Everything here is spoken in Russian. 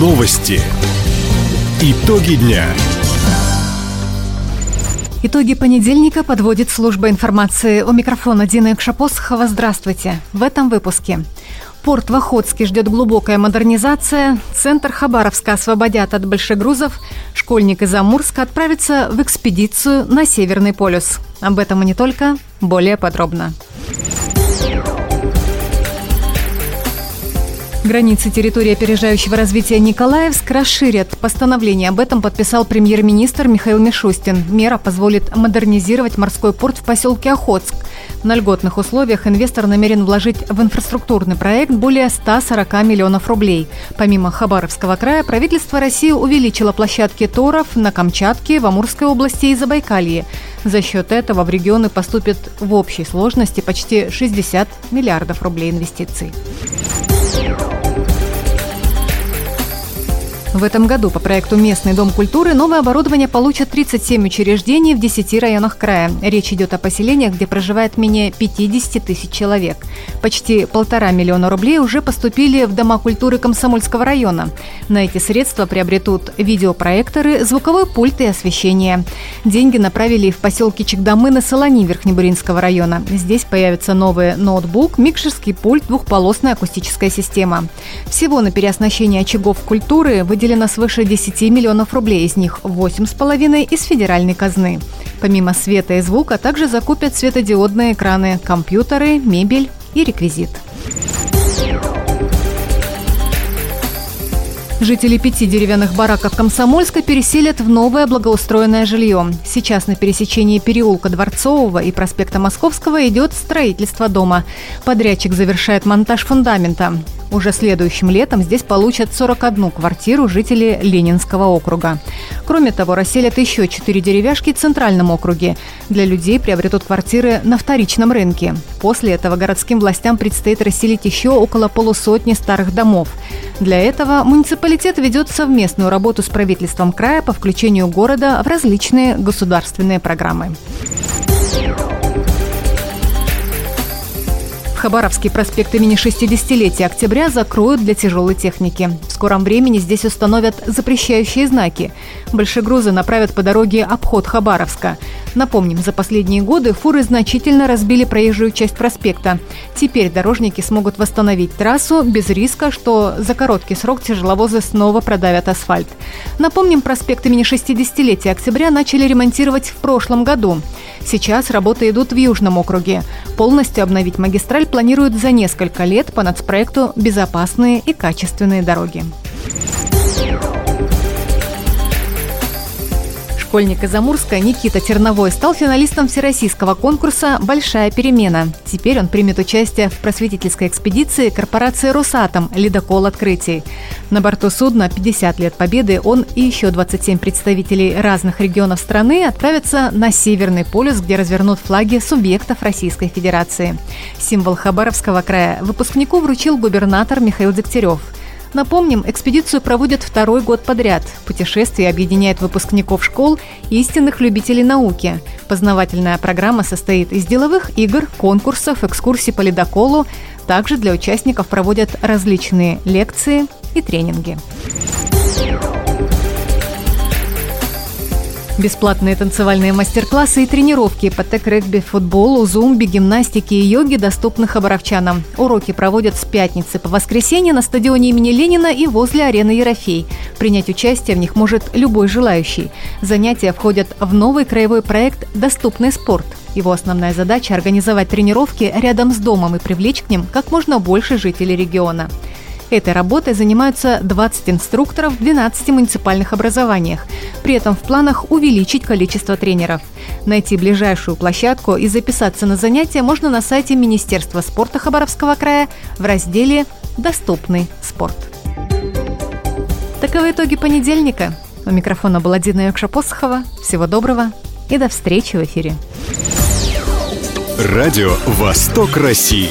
Новости. Итоги дня. Итоги понедельника подводит служба информации. У микрофона Дина Экшапосхова. Здравствуйте. В этом выпуске. Порт в Охотске ждет глубокая модернизация. Центр Хабаровска освободят от большегрузов. Школьник из Амурска отправится в экспедицию на Северный полюс. Об этом и не только. Более подробно. Границы территории опережающего развития Николаевск расширят. Постановление об этом подписал премьер-министр Михаил Мишустин. Мера позволит модернизировать морской порт в поселке Охотск. На льготных условиях инвестор намерен вложить в инфраструктурный проект более 140 миллионов рублей. Помимо Хабаровского края, правительство России увеличило площадки торов на Камчатке, в Амурской области и Забайкалье. За счет этого в регионы поступит в общей сложности почти 60 миллиардов рублей инвестиций. В этом году по проекту «Местный дом культуры» новое оборудование получат 37 учреждений в 10 районах края. Речь идет о поселениях, где проживает менее 50 тысяч человек. Почти полтора миллиона рублей уже поступили в Дома культуры Комсомольского района. На эти средства приобретут видеопроекторы, звуковой пульт и освещение. Деньги направили в поселки Чекдамы на Солони Верхнебуринского района. Здесь появится новый ноутбук, микшерский пульт, двухполосная акустическая система. Всего на переоснащение очагов культуры выделено выделено свыше 10 миллионов рублей, из них 8,5 из федеральной казны. Помимо света и звука также закупят светодиодные экраны, компьютеры, мебель и реквизит. Жители пяти деревянных бараков Комсомольска переселят в новое благоустроенное жилье. Сейчас на пересечении переулка Дворцового и проспекта Московского идет строительство дома. Подрядчик завершает монтаж фундамента. Уже следующим летом здесь получат 41 квартиру жители Ленинского округа. Кроме того, расселят еще 4 деревяшки в Центральном округе. Для людей приобретут квартиры на вторичном рынке. После этого городским властям предстоит расселить еще около полусотни старых домов. Для этого муниципалитет ведет совместную работу с правительством края по включению города в различные государственные программы. Хабаровский проспект имени 60-летия октября закроют для тяжелой техники. Скором времени здесь установят запрещающие знаки. Большегрузы направят по дороге обход Хабаровска. Напомним, за последние годы фуры значительно разбили проезжую часть проспекта. Теперь дорожники смогут восстановить трассу без риска, что за короткий срок тяжеловозы снова продавят асфальт. Напомним, проспект имени 60-летия октября начали ремонтировать в прошлом году. Сейчас работы идут в Южном округе. Полностью обновить магистраль планируют за несколько лет по нацпроекту «Безопасные и качественные дороги». Школьник из Амурска Никита Терновой стал финалистом всероссийского конкурса «Большая перемена». Теперь он примет участие в просветительской экспедиции корпорации «Росатом» «Ледокол открытий». На борту судна «50 лет Победы» он и еще 27 представителей разных регионов страны отправятся на Северный полюс, где развернут флаги субъектов Российской Федерации. Символ Хабаровского края выпускнику вручил губернатор Михаил Дегтярев – Напомним, экспедицию проводят второй год подряд. Путешествие объединяет выпускников школ и истинных любителей науки. Познавательная программа состоит из деловых игр, конкурсов, экскурсий по ледоколу. Также для участников проводят различные лекции и тренинги. Бесплатные танцевальные мастер-классы и тренировки по тег-регби, футболу, зумбе, гимнастике и йоге доступны хабаровчанам. Уроки проводят с пятницы по воскресенье на стадионе имени Ленина и возле арены Ерофей. Принять участие в них может любой желающий. Занятия входят в новый краевой проект «Доступный спорт». Его основная задача – организовать тренировки рядом с домом и привлечь к ним как можно больше жителей региона. Этой работой занимаются 20 инструкторов в 12 муниципальных образованиях. При этом в планах увеличить количество тренеров. Найти ближайшую площадку и записаться на занятия можно на сайте Министерства спорта Хабаровского края в разделе «Доступный спорт». Таковы итоги понедельника. У микрофона была Дина Якша-Посохова. Всего доброго и до встречи в эфире. Радио «Восток России».